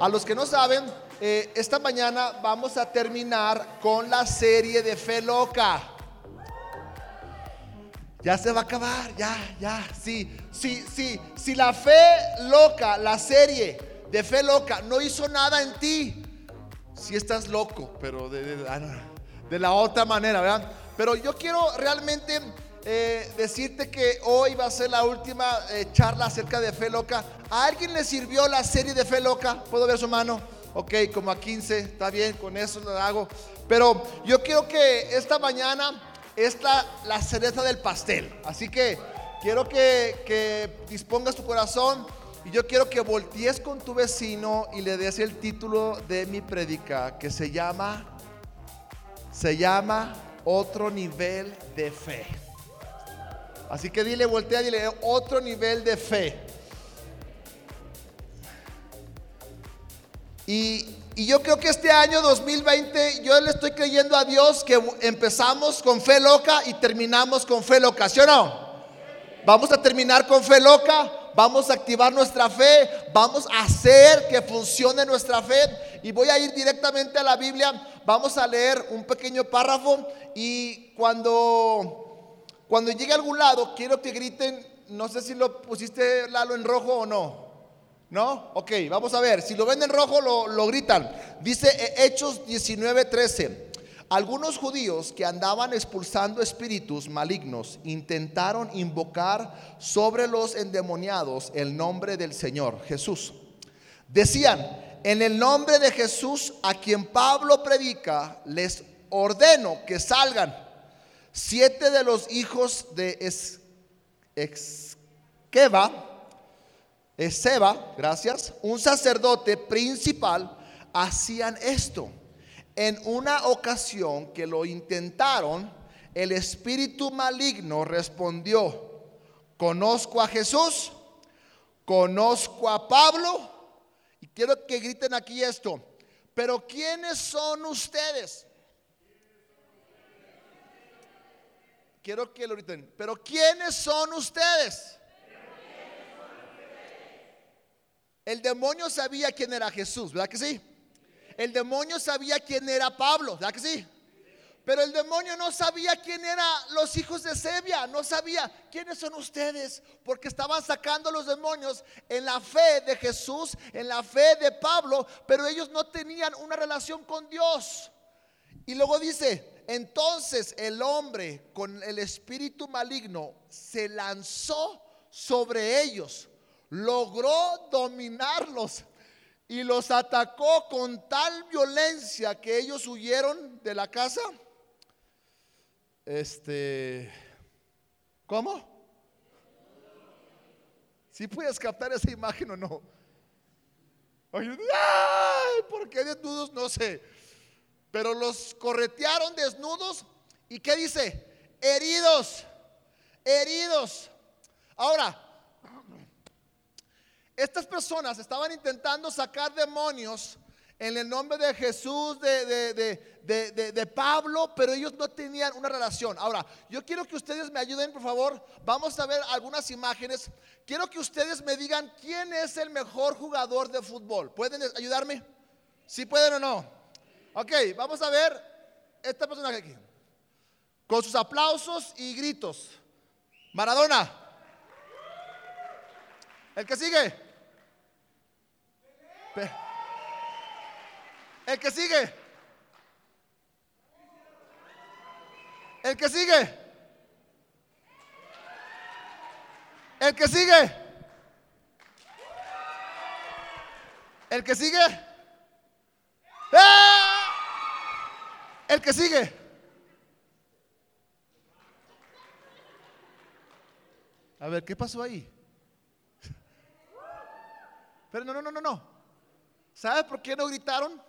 a los que no saben, eh, esta mañana vamos a terminar con la serie de Fe Loca. Ya se va a acabar, ya, ya, sí, sí, sí. Si la fe loca, la serie de fe loca, no hizo nada en ti, si estás loco, pero de, ah, la otra manera, ¿verdad? Pero yo quiero realmente eh, decirte que hoy va a ser la última eh, charla acerca de fe loca. ¿A alguien le sirvió la serie de fe loca? ¿Puedo ver su mano? Ok, como a 15, está bien, con eso lo hago. Pero yo quiero que esta mañana es la, cereza del pastel. Así que quiero que, que dispongas tu corazón y yo quiero que voltees con tu vecino y le des el título de mi predica que se llama, se llama Otro nivel de fe. Así que dile, voltea, dile, otro nivel de fe. Y, yo creo que este año 2020, yo le estoy creyendo a Dios que empezamos con fe loca y terminamos con fe loca, ¿sí o no? Vamos a terminar con fe loca, vamos a activar nuestra fe, vamos a hacer que funcione nuestra fe. Y voy a ir directamente a la Biblia, vamos a leer un pequeño párrafo y cuando, cuando llegue a algún lado, quiero que griten, no sé si lo pusiste Lalo en rojo o no. ¿No? Ok, vamos a ver. Si lo ven en rojo, lo, gritan. Dice eh, Hechos 19:13. Algunos judíos que andaban expulsando espíritus malignos intentaron invocar sobre los endemoniados el nombre del Señor Jesús. Decían, en el nombre de Jesús a quien Pablo predica, les ordeno que salgan. Siete de los hijos de Esqueva Seba, gracias, un sacerdote principal, hacían esto. En una ocasión que lo intentaron, el espíritu maligno respondió, conozco a Jesús, conozco a Pablo, y quiero que griten aquí esto, pero ¿quiénes son ustedes? Quiero que lo griten, pero ¿quiénes son ustedes? El demonio sabía quién era Jesús, ¿verdad que sí? El demonio sabía quién era Pablo, ¿verdad que sí? Pero el demonio no sabía quién eran los hijos de Sebia, no sabía quiénes son ustedes, porque estaban sacando los demonios en la fe de Jesús, en la fe de Pablo, pero ellos no tenían una relación con Dios. Y luego dice, entonces el hombre con el espíritu maligno se lanzó sobre ellos logró dominarlos y los atacó con tal violencia que ellos huyeron de la casa. Este, ¿cómo? Si puedes captar esa imagen o no. Ay, ¿por qué desnudos? No sé. Pero los corretearon desnudos y ¿qué dice? Heridos, heridos. Ahora, estas personas estaban intentando sacar demonios en el nombre de Jesús, de, Pablo, pero ellos no tenían una relación. Ahora, yo quiero que ustedes me ayuden, por favor. Vamos a ver algunas imágenes. Quiero que ustedes me digan quién es el mejor jugador de fútbol. ¿Pueden ayudarme? ¿Si pueden o no? Ok, vamos a ver esta persona aquí. Con sus aplausos y gritos. Maradona. El que sigue. El que sigue. El que sigue. El que sigue. El que sigue. ¡Ah! El que sigue. A ver, ¿qué pasó ahí? Pero no, no, no, no, no. ¿Sabe por qué no gritaron?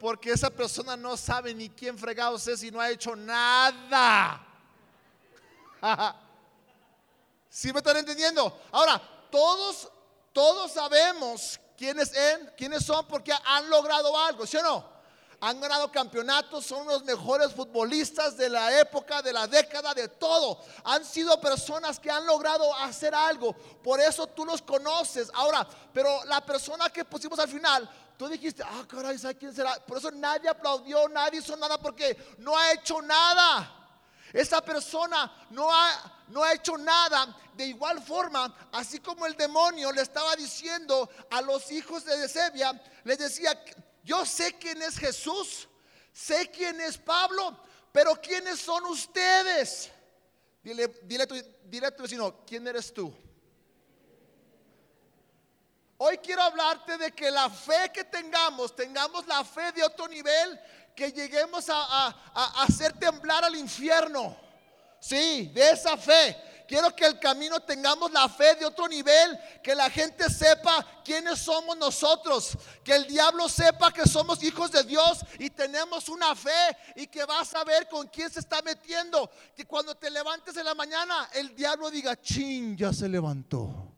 Porque esa persona no sabe ni quién fregados es y no ha hecho nada. ¿Sí me están entendiendo? Ahora, todos, todos sabemos quiénes, en, quiénes son porque han logrado algo, ¿sí o no? Han ganado campeonatos, son los mejores futbolistas de la época, de la década, de todo. Han sido personas que han logrado hacer algo. Por eso tú los conoces. Ahora, pero la persona que pusimos al final, tú dijiste, ah, caray, ¿sabes quién será? Por eso nadie aplaudió, nadie hizo nada porque no ha hecho nada. Esa persona no ha, no ha hecho nada. De igual forma, así como el demonio le estaba diciendo a los hijos de Ezebia, les decía, yo sé quién es Jesús, sé quién es Pablo, pero ¿quiénes son ustedes? Dile, dile, dile a tu vecino, ¿quién eres tú? Hoy quiero hablarte de que la fe que tengamos, tengamos la fe de otro nivel que lleguemos a, hacer temblar al infierno. Sí, de esa fe. Quiero que el camino tengamos la fe de otro nivel, que la gente sepa quiénes somos nosotros, que el diablo sepa que somos hijos de Dios y tenemos una fe y que vas a ver con quién se está metiendo. Que cuando te levantes en la mañana, el diablo diga, ching, ya se levantó.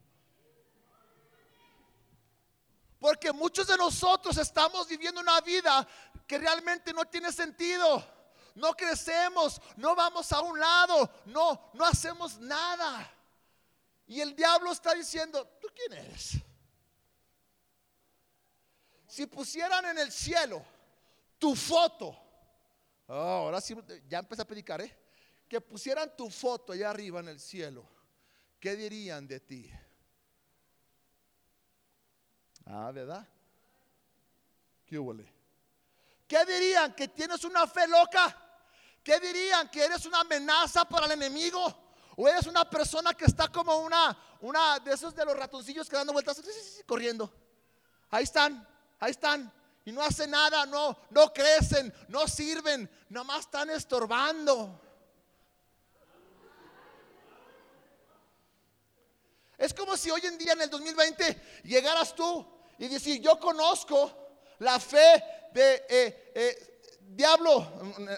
Porque muchos de nosotros estamos viviendo una vida que realmente no tiene sentido. No crecemos, no vamos a un lado, no, no hacemos nada. Y el diablo está diciendo, ¿tú quién eres? Si pusieran en el cielo tu foto, oh, ahora sí, ya empecé a predicar, ¿eh? Que pusieran tu foto allá arriba en el cielo, ¿qué dirían de ti? Ah, ¿verdad? ¿Qué huele? ¿Qué dirían? ¿Que tienes una fe loca? ¿Qué dirían? ¿Que eres una amenaza para el enemigo? ¿O eres una persona que está como una, una de esos de los ratoncillos que dando vueltas corriendo? Ahí están, ahí están. Y no hacen nada, no, no crecen, no sirven, nomás están estorbando. Es como si hoy en día en el 2020 llegaras tú y decir, yo conozco la fe de eh, eh, diablo,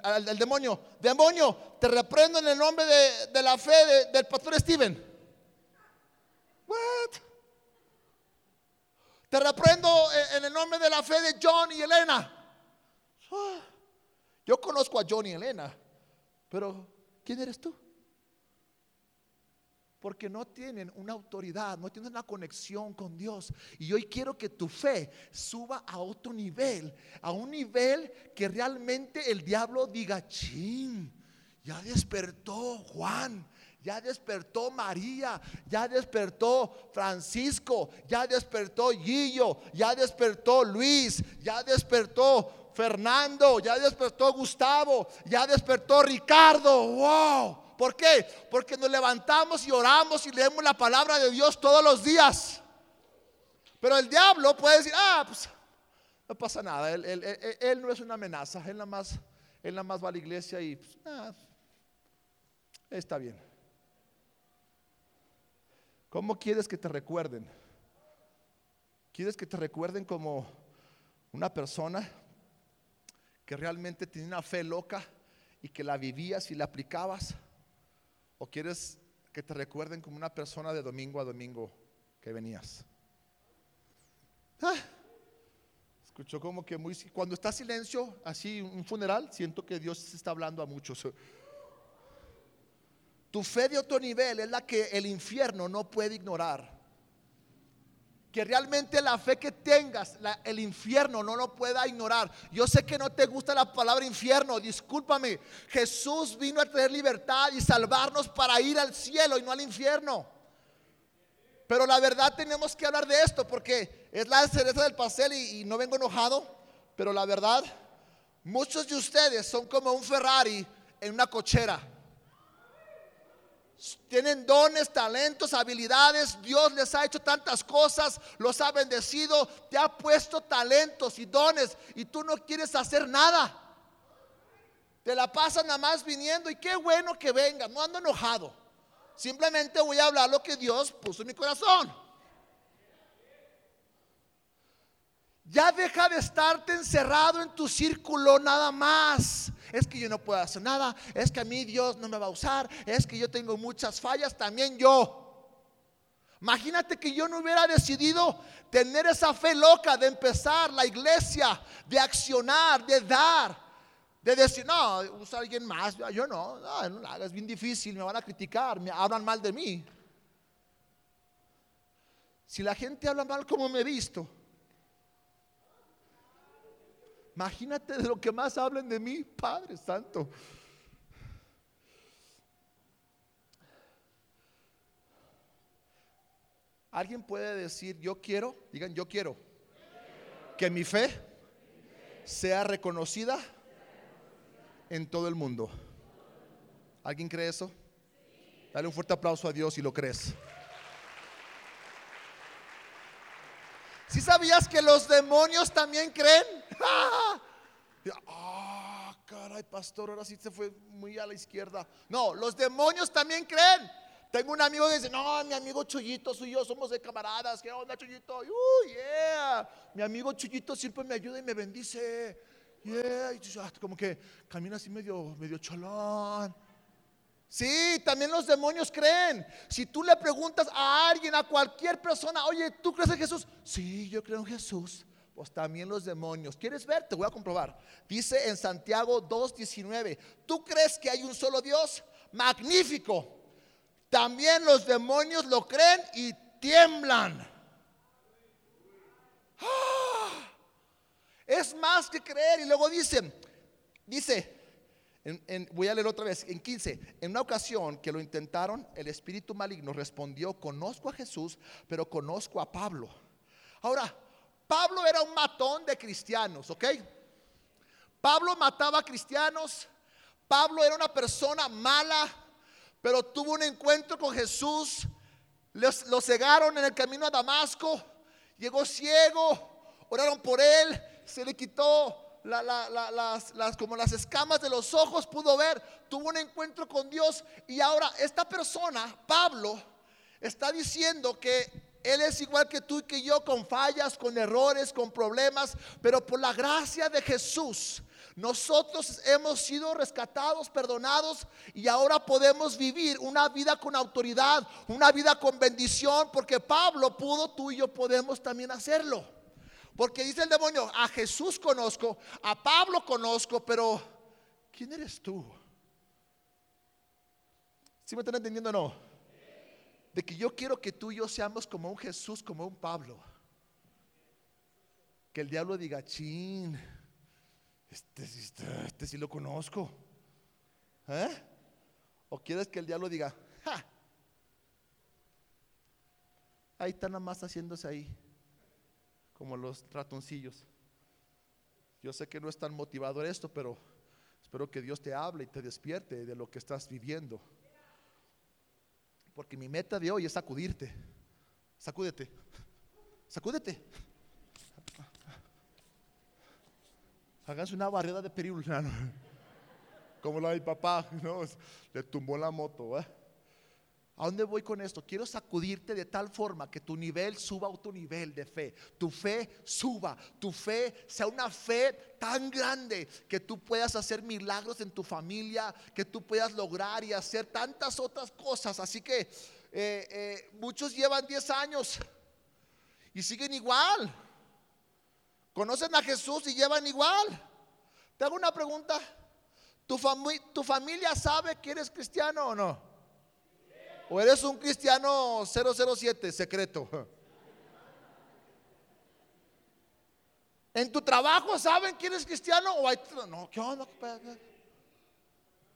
al, demonio, demonio, te reprendo en el nombre de, la fe del pastor Steven. What? Te reprendo en, el nombre de la fe de John y Elena. Ah, yo conozco a John y Elena, pero ¿quién eres tú? Porque no tienen una autoridad, no tienen una conexión con Dios. Y hoy quiero que tu fe suba a otro nivel, a un nivel que realmente el diablo diga, chin, ya despertó Juan. Ya despertó María, ya despertó Francisco, ya despertó Guillo, ya despertó Luis, ya despertó Fernando, ya despertó Gustavo, ya despertó Ricardo. ¡Wow! ¿Por qué? Porque nos levantamos y oramos y leemos la palabra de Dios todos los días. Pero el diablo puede decir, ah, pues no pasa nada, él, no es una amenaza, él nada más, él nada más va a la iglesia y pues, está bien. ¿Cómo quieres que te recuerden? ¿Quieres que te recuerden como una persona que realmente tiene una fe loca y que la vivías y la aplicabas? ¿O quieres que te recuerden como una persona de domingo a domingo que venías? Ah, escucho como que muy... Cuando está silencio, así un funeral, siento que Dios está hablando a muchos. Tu fe de otro nivel es la que el infierno no puede ignorar que realmente la fe que tengas, el infierno no lo pueda ignorar. Yo sé que no te gusta la palabra infierno, discúlpame. Jesús vino a traer libertad y salvarnos para ir al cielo y no al infierno. Pero la verdad tenemos que hablar de esto porque es la cereza del pastel y, y no vengo enojado, pero la verdad, muchos de ustedes son como un Ferrari en una cochera. Tienen dones, talentos, habilidades. Dios les ha hecho tantas cosas, los ha bendecido, te ha puesto talentos y dones y tú no quieres hacer nada. Te la pasan nada más viniendo y qué bueno que venga, no ando enojado. Simplemente voy a hablar lo que Dios puso en mi corazón. Ya deja de estarte encerrado en tu círculo nada más. Es que yo no puedo hacer nada, es que a mí Dios no me va a usar, es que yo tengo muchas fallas, también yo. Imagínate que yo no hubiera decidido tener esa fe loca de empezar la iglesia, de accionar, de dar, de decir, no, usa alguien más, yo no, no, no es bien difícil, me van a criticar, me hablan mal de mí. Si la gente habla mal como me he visto, imagínate de lo que más hablen de mí, Padre Santo. ¿Alguien puede decir, yo quiero? Digan, yo quiero. Que mi fe sea reconocida en todo el mundo. ¿Alguien cree eso? Dale un fuerte aplauso a Dios si lo crees. Si sabías que los demonios también creen? Ah, caray, pastor, ahora sí se fue muy a la izquierda. No, los demonios también creen. Tengo un amigo que dice, no, mi amigo Chuyito, soy yo, somos de camaradas. ¿Qué onda, Chuyito? Yeah. Mi amigo Chuyito siempre me ayuda y me bendice. Yeah. Ah, como que camina así medio, medio cholón. Sí, también los demonios creen. Si tú le preguntas a alguien, a cualquier persona, oye, ¿tú crees en Jesús? Sí, yo creo en Jesús. Pues también los demonios. ¿Quieres ver? Te voy a comprobar. Dice en Santiago 2.19, ¿tú crees que hay un solo Dios? Magnífico. También los demonios lo creen y tiemblan. ¡Ah! Es más que creer. Y luego dice, dice, voy a leer otra vez, en 15, en una ocasión que lo intentaron, el espíritu maligno respondió, conozco a Jesús, pero conozco a Pablo. Ahora, Pablo era un matón de cristianos, ¿ok? Pablo mataba a cristianos, Pablo era una persona mala, pero tuvo un encuentro con Jesús, lo cegaron en el camino a Damasco, llegó ciego, oraron por él, se le quitó como las escamas de los ojos, pudo ver, tuvo un encuentro con Dios y ahora esta persona, Pablo, está diciendo que él es igual que tú y que yo, con fallas, con errores, con problemas, pero por la gracia de Jesús, nosotros hemos sido rescatados, perdonados y ahora podemos vivir una vida con autoridad, una vida con bendición, porque Pablo pudo, tú y yo podemos también hacerlo. Porque dice el demonio, a Jesús conozco, a Pablo conozco, pero ¿quién eres tú? ¿Sí me están entendiendo o no? De que yo quiero que tú y yo seamos como un Jesús, como un Pablo. Que el diablo diga, chin este, este, este, sí lo conozco. ¿Eh? ¿O quieres que el diablo diga, Ahí está nada más haciéndose ahí, como los ratoncillos. Yo sé que no es tan motivador esto, pero espero que Dios te hable y te despierte de lo que estás viviendo. Porque mi meta de hoy es sacudirte. Sacúdete. Sacúdete. Háganse una barrera de perilla, como la del papá, ¿no? le tumbó la moto. ¿A dónde voy con esto? Quiero sacudirte de tal forma que tu nivel suba a tu nivel de fe. Tu fe suba, tu fe sea una fe tan grande que tú puedas hacer milagros en tu familia, que tú puedas lograr y hacer tantas otras cosas. Así que eh, eh, muchos llevan 10 años y siguen igual. Conocen a Jesús y llevan igual. Te hago una pregunta. ¿Tu, ¿Tu, familia sabe que eres cristiano o no? ¿O eres un cristiano 007 secreto? ¿En tu trabajo saben quién es cristiano? ¿O hay, no, ¿qué onda?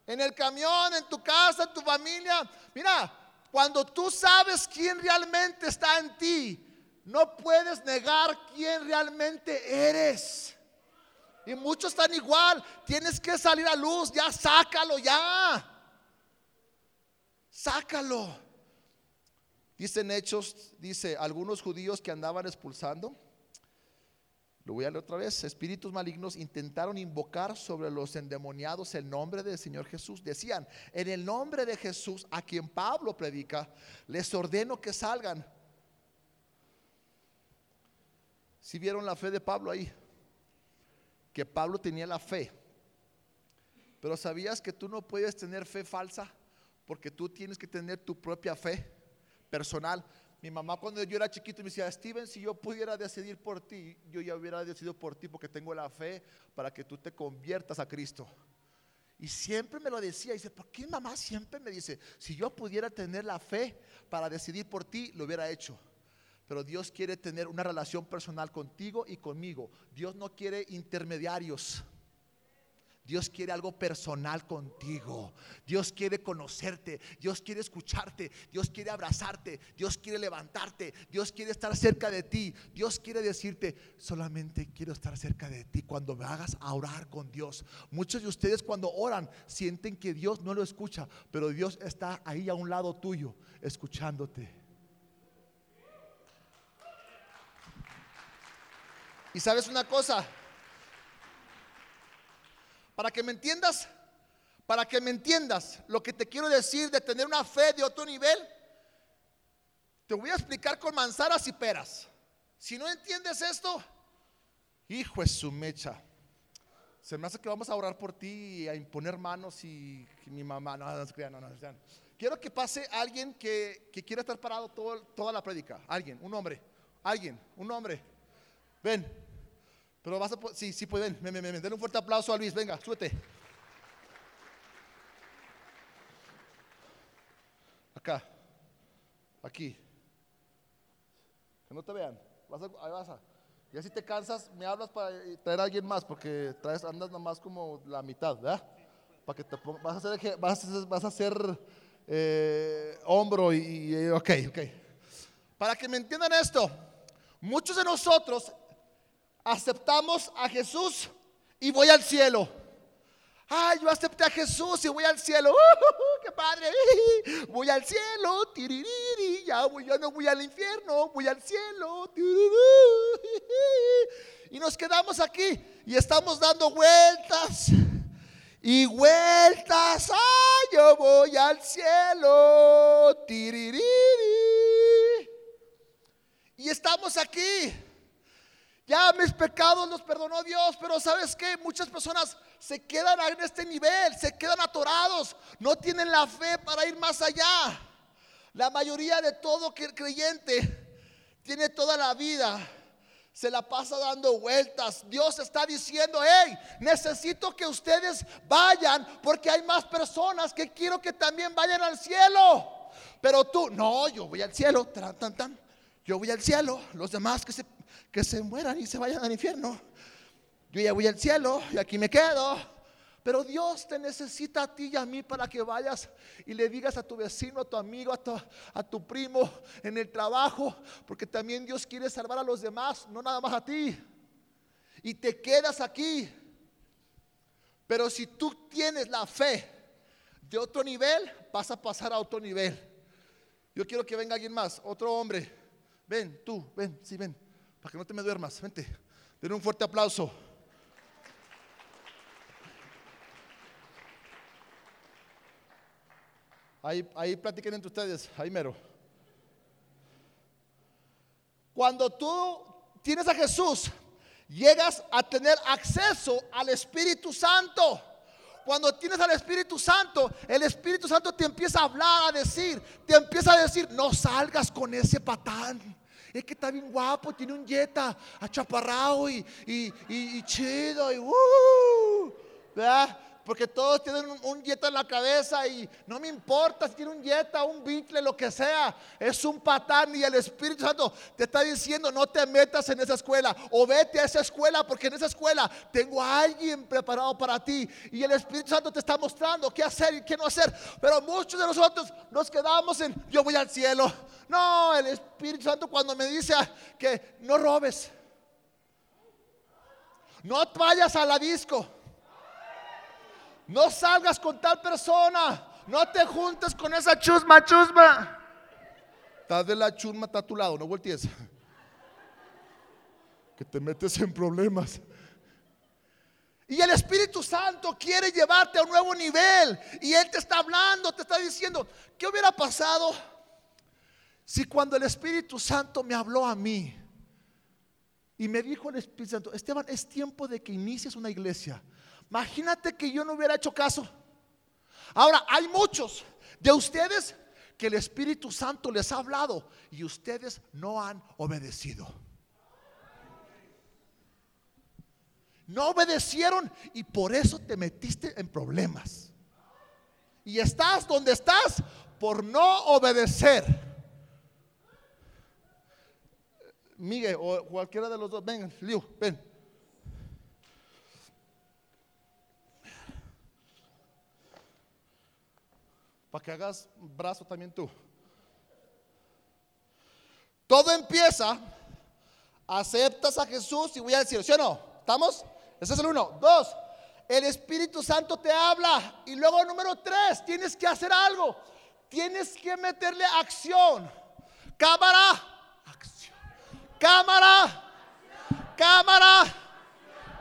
En el camión, en tu casa, en tu familia. Mira, cuando tú sabes quién realmente está en ti, no puedes negar quién realmente eres. Y muchos están igual. Tienes que salir a luz. Ya sácalo, ya. Sácalo. Dicen hechos, dice, algunos judíos que andaban expulsando. Lo voy a leer otra vez. Espíritus malignos intentaron invocar sobre los endemoniados el nombre del Señor Jesús. Decían, en el nombre de Jesús, a quien Pablo predica, les ordeno que salgan. Si vieron la fe de Pablo ahí, que Pablo tenía la fe. Pero ¿sabías que tú no puedes tener fe falsa? Porque tú tienes que tener tu propia fe personal. Mi mamá cuando yo era chiquito me decía, Steven, si yo pudiera decidir por ti, yo ya hubiera decidido por ti porque tengo la fe para que tú te conviertas a Cristo. Y siempre me lo decía, y dice, ¿por qué mamá siempre me dice, si yo pudiera tener la fe para decidir por ti, lo hubiera hecho? Pero Dios quiere tener una relación personal contigo y conmigo. Dios no quiere intermediarios. Dios quiere algo personal contigo. Dios quiere conocerte. Dios quiere escucharte. Dios quiere abrazarte. Dios quiere levantarte. Dios quiere estar cerca de ti. Dios quiere decirte, solamente quiero estar cerca de ti cuando me hagas a orar con Dios. Muchos de ustedes cuando oran sienten que Dios no lo escucha, pero Dios está ahí a un lado tuyo, escuchándote. Y sabes una cosa, para que me entiendas, para que me entiendas lo que te quiero decir de tener una fe de otro nivel, te voy a explicar con manzanas y peras. Si no entiendes esto, hijo es su mecha. Se me hace que vamos a orar por ti y a imponer manos y, mi mamá, no, no, no, no, Quiero que pase alguien que, que quiera estar parado toda la prédica. Alguien, un hombre, alguien, un hombre. Ven, pero vas a sí, sí pueden. Me, me, me, Den un fuerte aplauso a Luis. Venga, súbete. Acá. Aquí. Que no te vean. Vas a, ahí vas a. Y así te cansas, me hablas para traer a alguien más, porque traes, andas nomás como la mitad, ¿verdad? Para que te pongas, vas a hacer, vas vas a hacer eh, hombro y, y, ok, ok. Para que me entiendan esto, muchos de nosotros aceptamos a Jesús y voy al cielo. Ay, yo acepté a Jesús y voy al cielo. Uh, ¡Qué padre! Voy al cielo. Ya, voy, ya no voy al infierno. Voy al cielo. Y nos quedamos aquí y estamos dando vueltas y vueltas. Ay, yo voy al cielo. Tiririri. Y estamos aquí. Ya mis pecados los perdonó Dios, pero ¿sabes qué? Muchas personas se quedan en este nivel, se quedan atorados, no tienen la fe para ir más allá. La mayoría de todo creyente tiene toda la vida, se la pasa dando vueltas. Dios está diciendo, hey, necesito que ustedes vayan porque hay más personas que quiero que también vayan al cielo. Pero tú, no, yo voy al cielo, tan, tan, tan. Yo voy al cielo, los demás que se que se mueran y se vayan al infierno. Yo ya voy al cielo y aquí me quedo. Pero Dios te necesita a ti y a mí para que vayas y le digas a tu vecino, a tu amigo, a tu, a tu, primo en el trabajo, porque también Dios quiere salvar a los demás, no nada más a ti. Y te quedas aquí. Pero si tú tienes la fe de otro nivel, vas a pasar a otro nivel. Yo quiero que venga alguien más, otro hombre. Ven, tú, ven, sí, ven para que no te me duermas. Vente, den un fuerte aplauso. Ahí, ahí platiquen entre ustedes, ahí mero. Cuando tú tienes a Jesús, llegas a tener acceso al Espíritu Santo. Cuando tienes al Espíritu Santo, el Espíritu Santo te empieza a hablar, a decir, te empieza a decir, no salgas con ese patán es que está bien guapo, tiene un Jetta achaparrado y, y, y, chido y uh, ¿verdad? Porque todos tienen un, Jetta en la cabeza y no me importa si tiene un Jetta, un Bentley, lo que sea. Es un patán y el Espíritu Santo te está diciendo no te metas en esa escuela o vete a esa escuela porque en esa escuela tengo a alguien preparado para ti. Y el Espíritu Santo te está mostrando qué hacer y qué no hacer. Pero muchos de nosotros nos quedamos en yo voy al cielo. No, el Espíritu Santo cuando me dice que no robes. No vayas a la. No salgas con tal persona. No te juntes con esa chusma, chusma. Estás de la chusma, está a tu lado, no voltees. Que te metes en problemas. Y el Espíritu Santo quiere llevarte a un nuevo nivel. Y Él te está hablando, te está diciendo, ¿qué hubiera pasado si cuando el Espíritu Santo me habló a mí y me dijo el Espíritu Santo, Esteban, es tiempo de que inicies una iglesia? Imagínate que yo no hubiera hecho caso. Ahora, hay muchos de ustedes que el Espíritu Santo les ha hablado y ustedes no han obedecido. No obedecieron y por eso te metiste en problemas. Y estás donde estás por no obedecer. Miguel o cualquiera de los dos, vengan, Liu, ven. Para que hagas brazo también tú. Todo empieza, aceptas a Jesús y voy a decir, ¿sí o no? ¿Estamos? Ese es el uno. Dos, el Espíritu Santo te habla. Y luego número tres, tienes que hacer algo. Tienes que meterle acción. Cámara. Acción. Cámara. Cámara.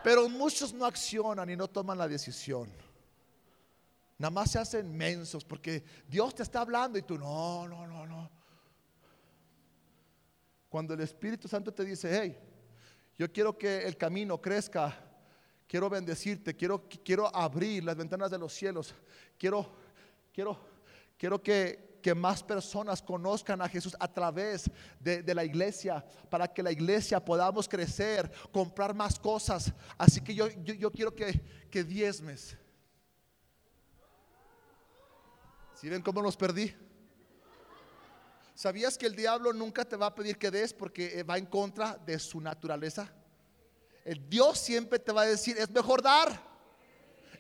Pero muchos no accionan y no toman la decisión. Nada más se hacen mensos porque Dios te está hablando y tú no, no, no, no. Cuando el Espíritu Santo te dice, hey, yo quiero que el camino crezca, quiero bendecirte, quiero, quiero abrir las ventanas de los cielos, quiero, quiero, quiero que, que más personas conozcan a Jesús a través de, la iglesia, para que la iglesia podamos crecer, comprar más cosas. Así que yo, yo, yo quiero que, que diezmes. Si ven cómo los perdí? ¿Sabías que el diablo nunca te va a pedir que des porque va en contra de su naturaleza? El Dios siempre te va a decir, es mejor dar.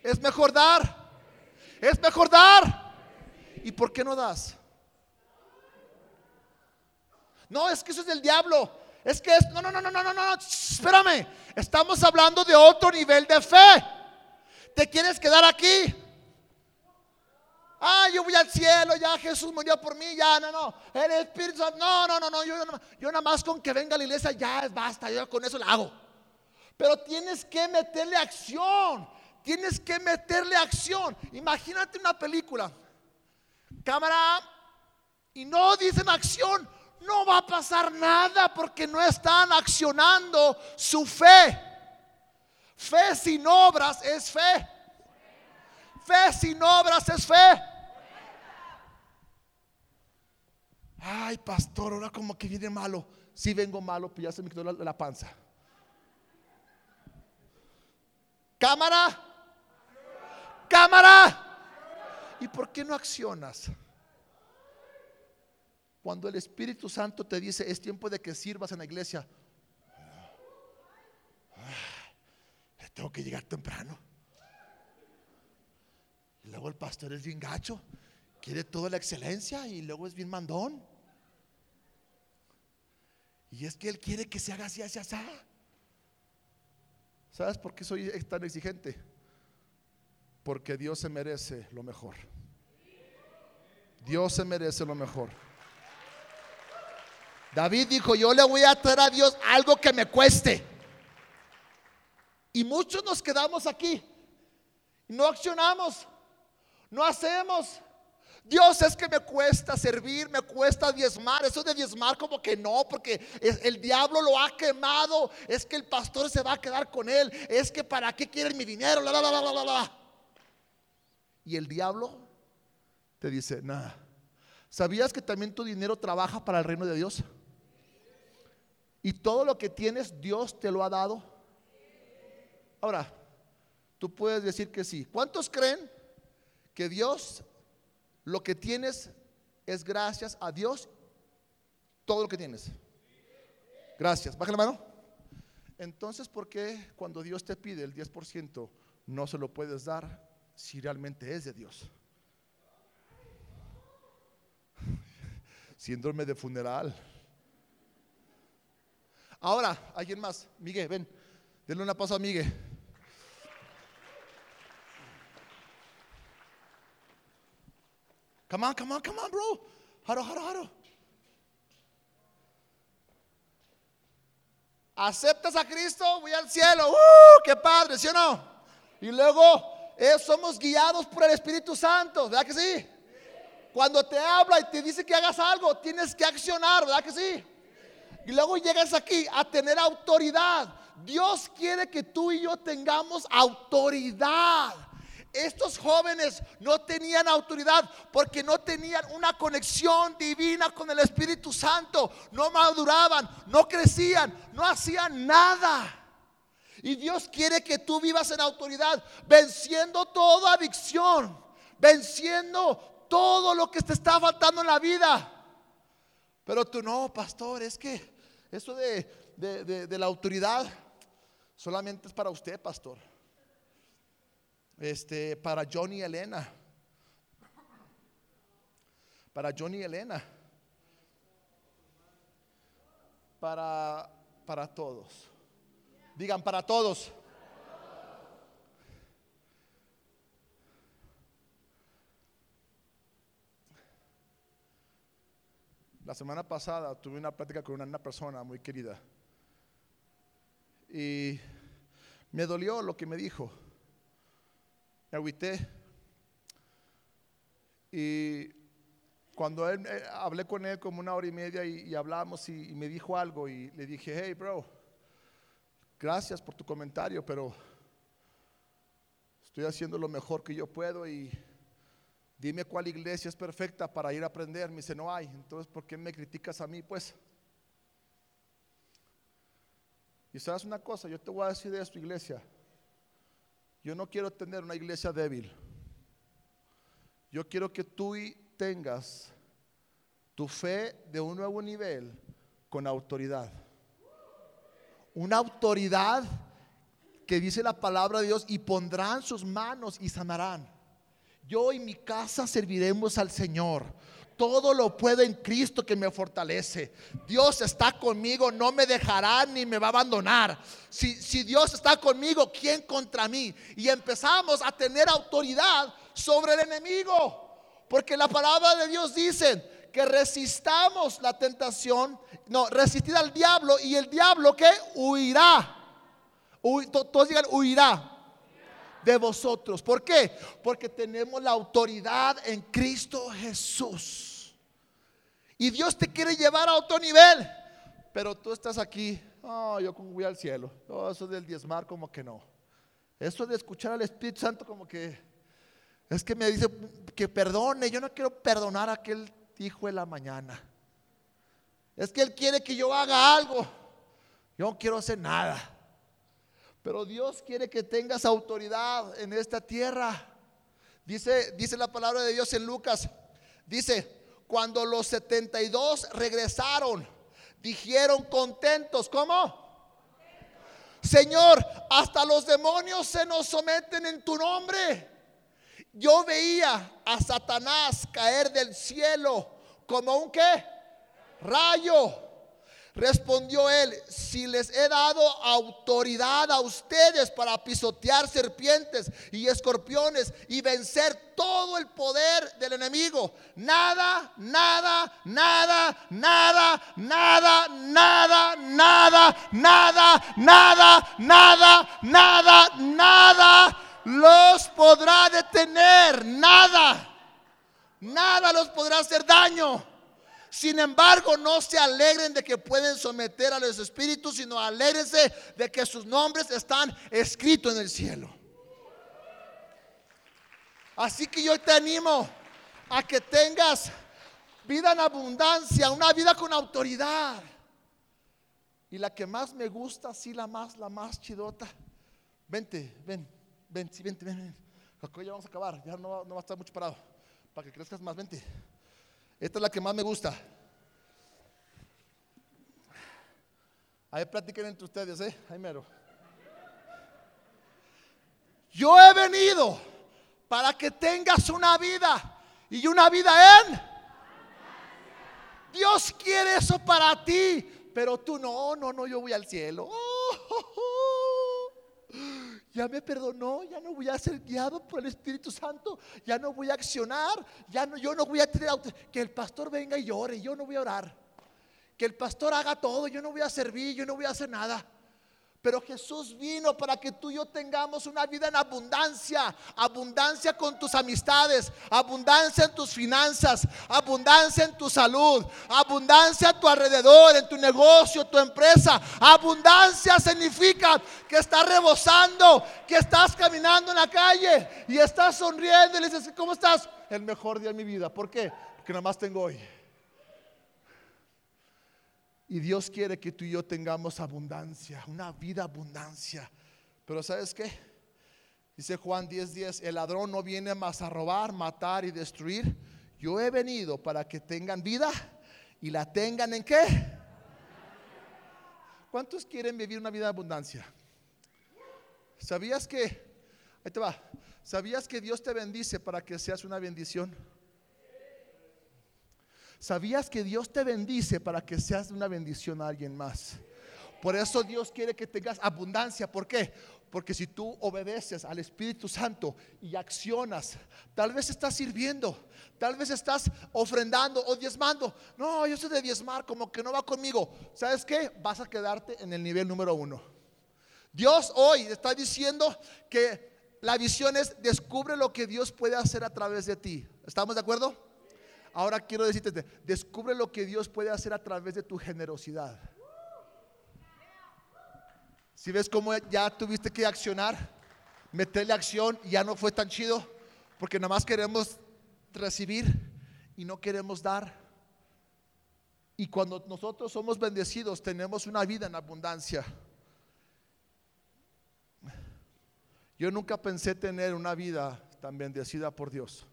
Es mejor dar. Es mejor dar. ¿Y por qué no das? No, es que eso es del diablo. Es que es, no, no, no, no, no, no, no, espérame. Estamos hablando de otro nivel de fe. ¿Te quieres quedar aquí? Ah, yo voy al cielo, ya Jesús murió por mí, ya, no, no. El Espíritu no, no, no, no. Yo, yo nada más con que venga a la iglesia, ya basta, yo con eso la hago. Pero tienes que meterle acción. Tienes que meterle acción. Imagínate una película. Cámara. Y no dicen acción. No va a pasar nada porque no están accionando su fe. Fe sin obras es fe. Fe sin obras es fe. Ay, pastor, ahora como que viene malo. Si vengo malo, pues ya se me quedó la, panza. Cámara. Cámara. ¿Y por qué no accionas? Cuando el Espíritu Santo te dice, es tiempo de que sirvas en la iglesia. Tengo que llegar temprano. Luego el pastor es bien gacho, quiere toda la excelencia y luego es bien mandón. Y es que él quiere que se haga así, así, así. ¿Sabes por qué soy tan exigente? Porque Dios se merece lo mejor. Dios se merece lo mejor. David dijo, yo le voy a traer a Dios algo que me cueste. Y muchos nos quedamos aquí. No accionamos. No hacemos. Dios es que me cuesta servir, me cuesta diezmar. Eso de diezmar como que no, porque el diablo lo ha quemado. Es que el pastor se va a quedar con él. Es que para qué quieren mi dinero. La, la, la, la, la, Y el diablo te dice, nada. ¿Sabías que también tu dinero trabaja para el reino de Dios? Y todo lo que tienes, Dios te lo ha dado. Ahora, tú puedes decir que sí. ¿Cuántos creen que Dios lo que tienes es gracias a Dios. Todo lo que tienes. Gracias. Baja la mano. Entonces, ¿por qué cuando Dios te pide el 10% no se lo puedes dar si realmente es de Dios? Síndrome de funeral. Ahora, alguien más. Miguel, ven. Denle una pausa a Miguel. Come on, come on, come on, bro. Jaro, jaro, jaro. Aceptas a Cristo, voy al cielo. ¡Uh! ¡Qué padre! ¿Sí o no? Y luego eh, somos guiados por el Espíritu Santo, ¿verdad que sí? Cuando te habla y te dice que hagas algo, tienes que accionar, ¿verdad que sí? Y luego llegas aquí a tener autoridad. Dios quiere que tú y yo tengamos autoridad. Estos jóvenes no tenían autoridad porque no tenían una conexión divina con el Espíritu Santo. No maduraban, no crecían, no hacían nada. Y Dios quiere que tú vivas en autoridad, venciendo toda adicción, venciendo todo lo que te está faltando en la vida. Pero tú no, pastor, es que eso de, de la autoridad solamente es para usted, pastor este, para Johnny Elena. Para Johnny Elena. Para, para todos. Digan, para todos. La semana pasada tuve una plática con una persona muy querida y me dolió lo que me dijo me agüité. Y cuando él, eh, hablé con él como una hora y media y, hablamos y, me dijo algo y le dije, hey bro, gracias por tu comentario, pero estoy haciendo lo mejor que yo puedo y dime cuál iglesia es perfecta para ir a aprender. Me dice, no hay, entonces ¿por qué me criticas a mí? Pues, y sabes una cosa, yo te voy a decir de esto, iglesia. Yo no quiero tener una iglesia débil. Yo quiero que tú tengas tu fe de un nuevo nivel con autoridad. Una autoridad que dice la palabra de Dios y pondrán sus manos y sanarán. Yo y mi casa serviremos al Señor. Todo lo puedo en Cristo que me fortalece. Dios está conmigo, no me dejará ni me va a abandonar. Si, Dios está conmigo, ¿quién contra mí? Y empezamos a tener autoridad sobre el enemigo. Porque la palabra de Dios dice que resistamos la tentación, no, resistir al diablo y el diablo que huirá. todos digan huirá de vosotros. ¿Por qué? Porque tenemos la autoridad en Cristo Jesús. Y Dios te quiere llevar a otro nivel. Pero tú estás aquí, oh, yo como voy al cielo. Oh, eso del diezmar como que no. Eso de escuchar al Espíritu Santo como que es que me dice que perdone. Yo no quiero perdonar a aquel hijo de la mañana. Es que Él quiere que yo haga algo. Yo no quiero hacer nada. Pero Dios quiere que tengas autoridad en esta tierra. Dice, dice la palabra de Dios en Lucas. Dice, cuando los 72 regresaron, dijeron contentos, ¿cómo? Señor, hasta los demonios se nos someten en tu nombre. Yo veía a Satanás caer del cielo como un qué? Rayo. Respondió él, si les he dado autoridad a ustedes para pisotear serpientes y escorpiones y vencer todo el poder del enemigo, nada, nada, nada, nada, nada, nada, nada, nada, nada, nada, nada, nada los podrá detener, nada, nada los podrá hacer daño. Sin embargo, no se alegren de que pueden someter a los espíritus, sino alegrense de que sus nombres están escritos en el cielo. Así que yo te animo a que tengas vida en abundancia, una vida con autoridad. Y la que más me gusta, sí, la más, la más chidota. Vente, ven, ven, sí, vente, ven, ven. Ya vamos a acabar, ya no, no va a estar mucho parado. Para que crezcas más, vente. Esta es la que más me gusta. Ahí platiquen entre ustedes, ¿eh? Ahí mero. Yo he venido para que tengas una vida y una vida en. Dios quiere eso para ti, pero tú no, no, no, yo voy al cielo. Ya me perdonó, ya no voy a ser guiado por el Espíritu Santo, ya no voy a accionar, ya no, yo no voy a tener que el pastor venga y llore, yo no voy a orar. Que el pastor haga todo, yo no voy a servir, yo no voy a hacer nada. Pero Jesús vino para que tú y yo tengamos una vida en abundancia, abundancia con tus amistades, abundancia en tus finanzas, abundancia en tu salud, abundancia a tu alrededor, en tu negocio, tu empresa. Abundancia significa que estás rebosando, que estás caminando en la calle y estás sonriendo y le dices, ¿cómo estás? El mejor día de mi vida. ¿Por qué? Porque nada más tengo hoy. Y Dios quiere que tú y yo tengamos abundancia, una vida abundancia. Pero ¿sabes qué? Dice Juan 10:10, el ladrón no viene más a robar, matar y destruir. Yo he venido para que tengan vida y la tengan en qué? ¿Cuántos quieren vivir una vida de abundancia? ¿Sabías que, ahí te va, ¿sabías que Dios te bendice para que seas una bendición? ¿Sabías que Dios te bendice para que seas una bendición a alguien más? Por eso Dios quiere que tengas abundancia. ¿Por qué? Porque si tú obedeces al Espíritu Santo y accionas, tal vez estás sirviendo, tal vez estás ofrendando o diezmando. No, yo soy de diezmar, como que no va conmigo. ¿Sabes qué? Vas a quedarte en el nivel número uno. Dios hoy está diciendo que la visión es descubre lo que Dios puede hacer a través de ti. ¿Estamos de acuerdo? Ahora quiero decirte, descubre lo que Dios puede hacer a través de tu generosidad. Si ves cómo ya tuviste que accionar, meterle acción ya no fue tan chido, porque nada más queremos recibir y no queremos dar. Y cuando nosotros somos bendecidos, tenemos una vida en abundancia. Yo nunca pensé tener una vida tan bendecida por Dios.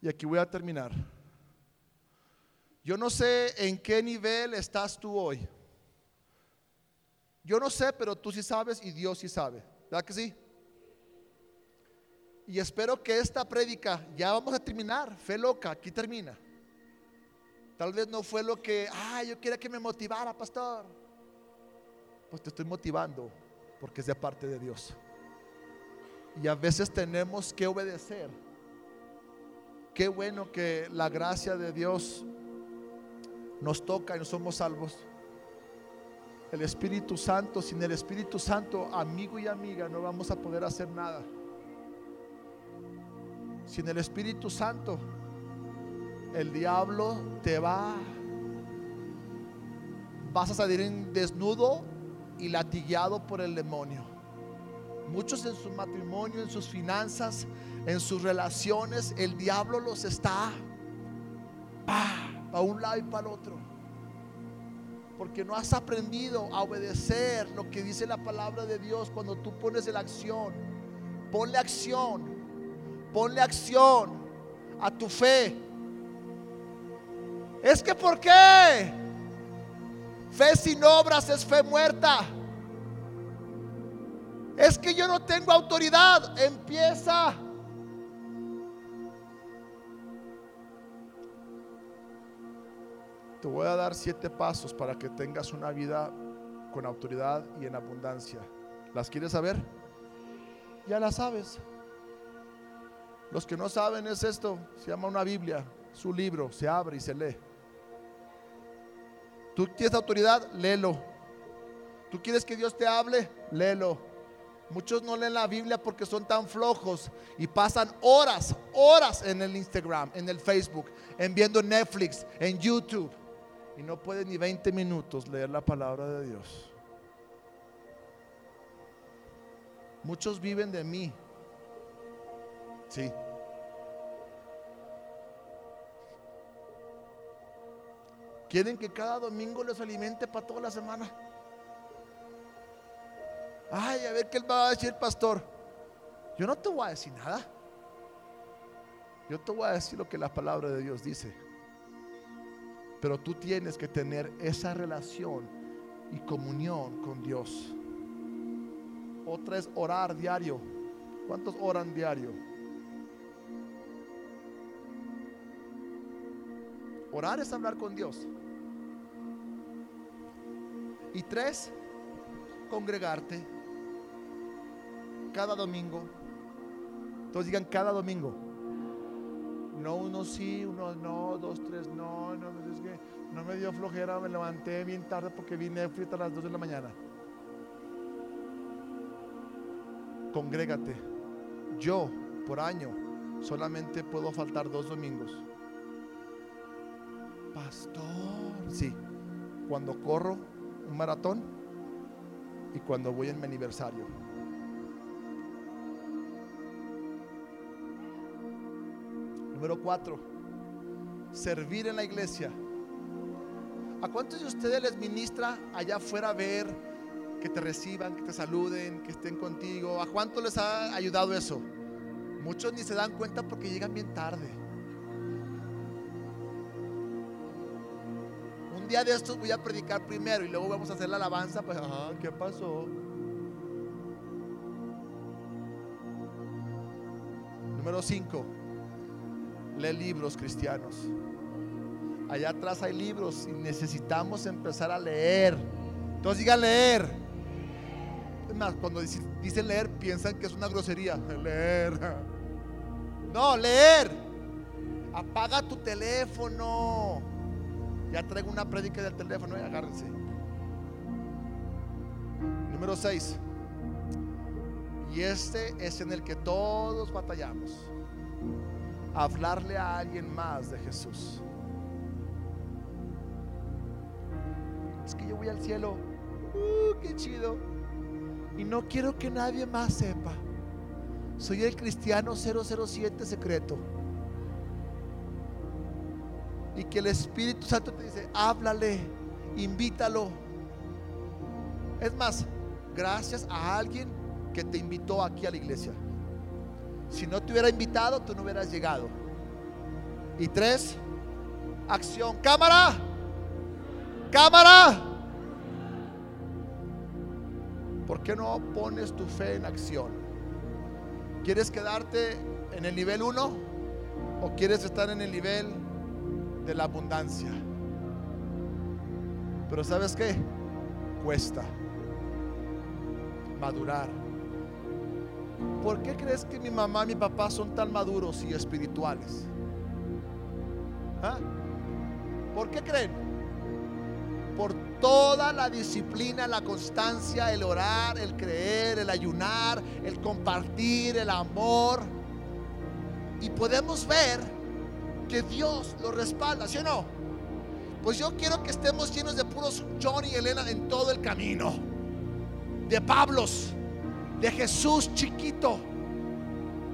Y aquí voy a terminar. Yo no sé en qué nivel estás tú hoy. Yo no sé, pero tú sí sabes y Dios sí sabe. ¿Verdad que sí? Y espero que esta prédica, ya vamos a terminar, fe loca, aquí termina. Tal vez no fue lo que, ah, yo quería que me motivara, pastor. Pues te estoy motivando porque es de parte de Dios. Y a veces tenemos que obedecer Qué bueno que la gracia de Dios nos toca y no somos salvos. El Espíritu Santo, sin el Espíritu Santo, amigo y amiga, no vamos a poder hacer nada. Sin el Espíritu Santo, el diablo te va, vas a salir desnudo y latigueado por el demonio. Muchos en su matrimonio, en sus finanzas, en sus relaciones, el diablo los está para un lado y para el otro. Porque no has aprendido a obedecer lo que dice la palabra de Dios cuando tú pones la acción. Ponle acción. Ponle acción a tu fe. Es que ¿por qué? Fe sin obras es fe muerta. Es que yo no tengo autoridad. Empieza Te voy a dar siete pasos para que tengas una vida con autoridad y en abundancia. ¿Las quieres saber? Ya las sabes. Los que no saben es esto, se llama una Biblia, su libro, se abre y se lee. ¿Tú tienes autoridad? Léelo. ¿Tú quieres que Dios te hable? Léelo. Muchos no leen la Biblia porque son tan flojos y pasan horas, horas en el Instagram, en el Facebook, en viendo Netflix, en YouTube y no puede ni 20 minutos leer la palabra de Dios. Muchos viven de mí. Sí. Quieren que cada domingo les alimente para toda la semana. Ay, a ver qué él va a decir el pastor. Yo no te voy a decir nada. Yo te voy a decir lo que la palabra de Dios dice. Pero tú tienes que tener esa relación y comunión con Dios. Otra es orar diario. ¿Cuántos oran diario? Orar es hablar con Dios. Y tres, congregarte cada domingo. Todos digan cada domingo. No, uno sí, uno no, dos, tres, no, no, no me dio flojera, me levanté bien tarde porque vine frita a las dos de la mañana. congrégate. Yo, por año, solamente puedo faltar dos domingos. Pastor, sí, cuando corro un maratón y cuando voy en mi aniversario. Número cuatro, servir en la iglesia. ¿A cuántos de ustedes les ministra allá afuera ver que te reciban, que te saluden, que estén contigo? ¿A cuántos les ha ayudado eso? Muchos ni se dan cuenta porque llegan bien tarde. Un día de estos voy a predicar primero y luego vamos a hacer la alabanza. Pues, ah, ¿qué pasó? Número 5. Lee libros cristianos. Allá atrás hay libros y necesitamos empezar a leer. Entonces digan leer. Es más, cuando dicen leer piensan que es una grosería. Leer. No, leer. Apaga tu teléfono. Ya traigo una prédica del teléfono y agárrense. Número 6. Y este es en el que todos batallamos. Hablarle a alguien más de Jesús. Es que yo voy al cielo. Uh, qué chido. Y no quiero que nadie más sepa. Soy el cristiano 007 secreto. Y que el Espíritu Santo te dice, háblale, invítalo. Es más, gracias a alguien que te invitó aquí a la iglesia. Si no te hubiera invitado, tú no hubieras llegado. Y tres, acción. Cámara. Cámara. ¿Por qué no pones tu fe en acción? ¿Quieres quedarte en el nivel 1 o quieres estar en el nivel de la abundancia? Pero ¿sabes qué? Cuesta madurar. ¿Por qué crees que mi mamá y mi papá son tan maduros y espirituales? ¿Ah? ¿Por qué creen? Por toda la disciplina, la constancia, el orar, el creer, el ayunar, el compartir, el amor. Y podemos ver que Dios lo respalda, ¿sí o no? Pues yo quiero que estemos llenos de puros John y Elena en todo el camino. De Pablos, de Jesús chiquito.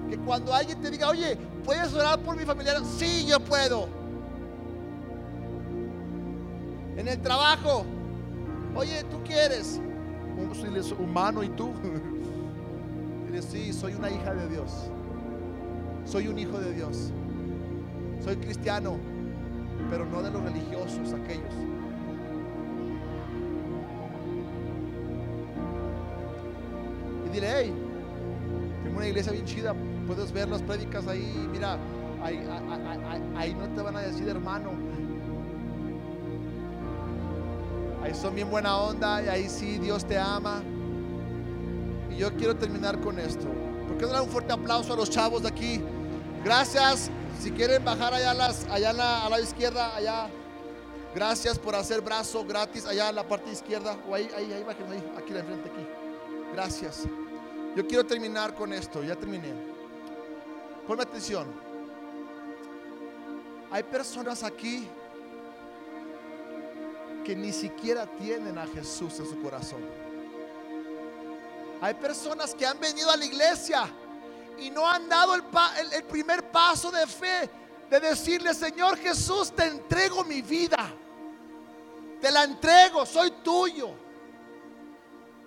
Que cuando alguien te diga, oye, ¿puedes orar por mi familiar? Sí, yo puedo. En el trabajo, oye, ¿tú quieres? Un humano y tú. Dile, sí, soy una hija de Dios. Soy un hijo de Dios. Soy cristiano, pero no de los religiosos aquellos. Y dile, hey, tengo una iglesia bien chida, puedes ver las prédicas ahí, mira, ahí, ahí, ahí no te van a decir hermano, Ahí son bien buena onda y ahí sí Dios te ama. Y yo quiero terminar con esto. ¿Por qué no dar un fuerte aplauso a los chavos de aquí? Gracias. Si quieren bajar allá, las, allá a la izquierda, allá. Gracias por hacer brazo gratis allá en la parte izquierda. O ahí, ahí, ahí, bajen ahí, aquí de frente, aquí. Gracias. Yo quiero terminar con esto. Ya terminé. Ponme atención. Hay personas aquí que ni siquiera tienen a Jesús en su corazón. Hay personas que han venido a la iglesia y no han dado el, primer paso de fe de decirle, Señor Jesús, te entrego mi vida. Te la entrego, soy tuyo.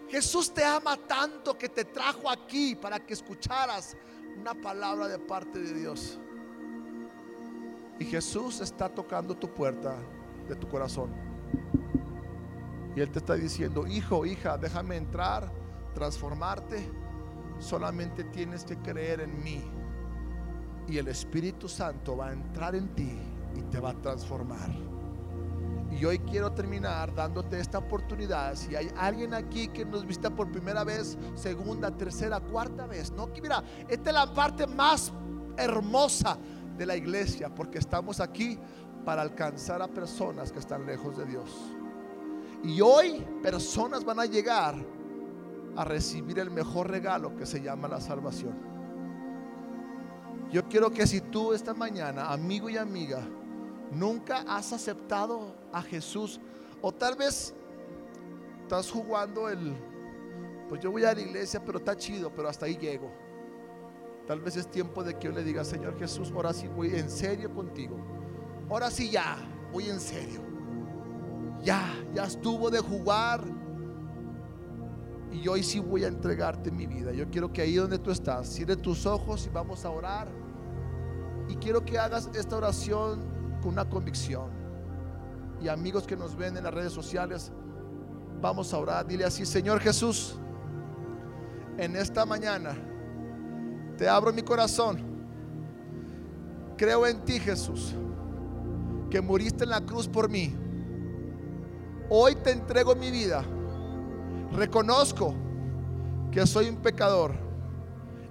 Jesús te ama tanto que te trajo aquí para que escucharas una palabra de parte de Dios. Y Jesús está tocando tu puerta de tu corazón. Y Él te está diciendo, hijo, hija, déjame entrar, transformarte. Solamente tienes que creer en mí. Y el Espíritu Santo va a entrar en ti y te va a transformar. Y hoy quiero terminar dándote esta oportunidad. Si hay alguien aquí que nos visita por primera vez, segunda, tercera, cuarta vez, no, mira, esta es la parte más hermosa de la iglesia, porque estamos aquí para alcanzar a personas que están lejos de Dios. Y hoy personas van a llegar a recibir el mejor regalo que se llama la salvación. Yo quiero que si tú esta mañana, amigo y amiga, nunca has aceptado a Jesús, o tal vez estás jugando el, pues yo voy a la iglesia, pero está chido, pero hasta ahí llego. Tal vez es tiempo de que yo le diga, Señor Jesús, ahora sí voy en serio contigo. Ahora sí ya, voy en serio. Ya, ya estuvo de jugar. Y hoy sí voy a entregarte mi vida. Yo quiero que ahí donde tú estás, cierre tus ojos y vamos a orar. Y quiero que hagas esta oración con una convicción. Y amigos que nos ven en las redes sociales, vamos a orar. Dile así, Señor Jesús, en esta mañana te abro mi corazón. Creo en ti, Jesús, que muriste en la cruz por mí. Hoy te entrego mi vida. Reconozco que soy un pecador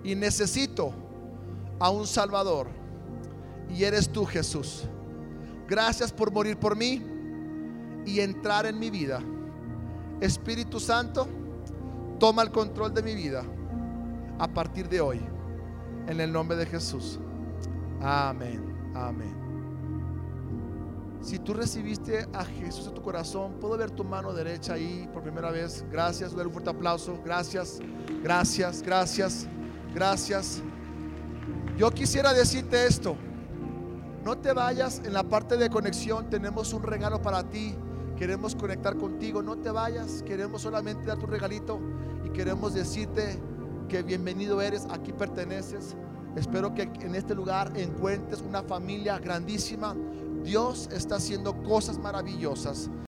y necesito a un Salvador. Y eres tú, Jesús. Gracias por morir por mí y entrar en mi vida. Espíritu Santo, toma el control de mi vida a partir de hoy. En el nombre de Jesús. Amén. Amén. Si tú recibiste a Jesús en tu corazón, puedo ver tu mano derecha ahí por primera vez. Gracias, dar un fuerte aplauso. Gracias, gracias, gracias, gracias. Yo quisiera decirte esto. No te vayas en la parte de conexión. Tenemos un regalo para ti. Queremos conectar contigo. No te vayas. Queremos solamente dar tu regalito y queremos decirte que bienvenido eres, aquí perteneces. Espero que en este lugar encuentres una familia grandísima. Dios está haciendo cosas maravillosas.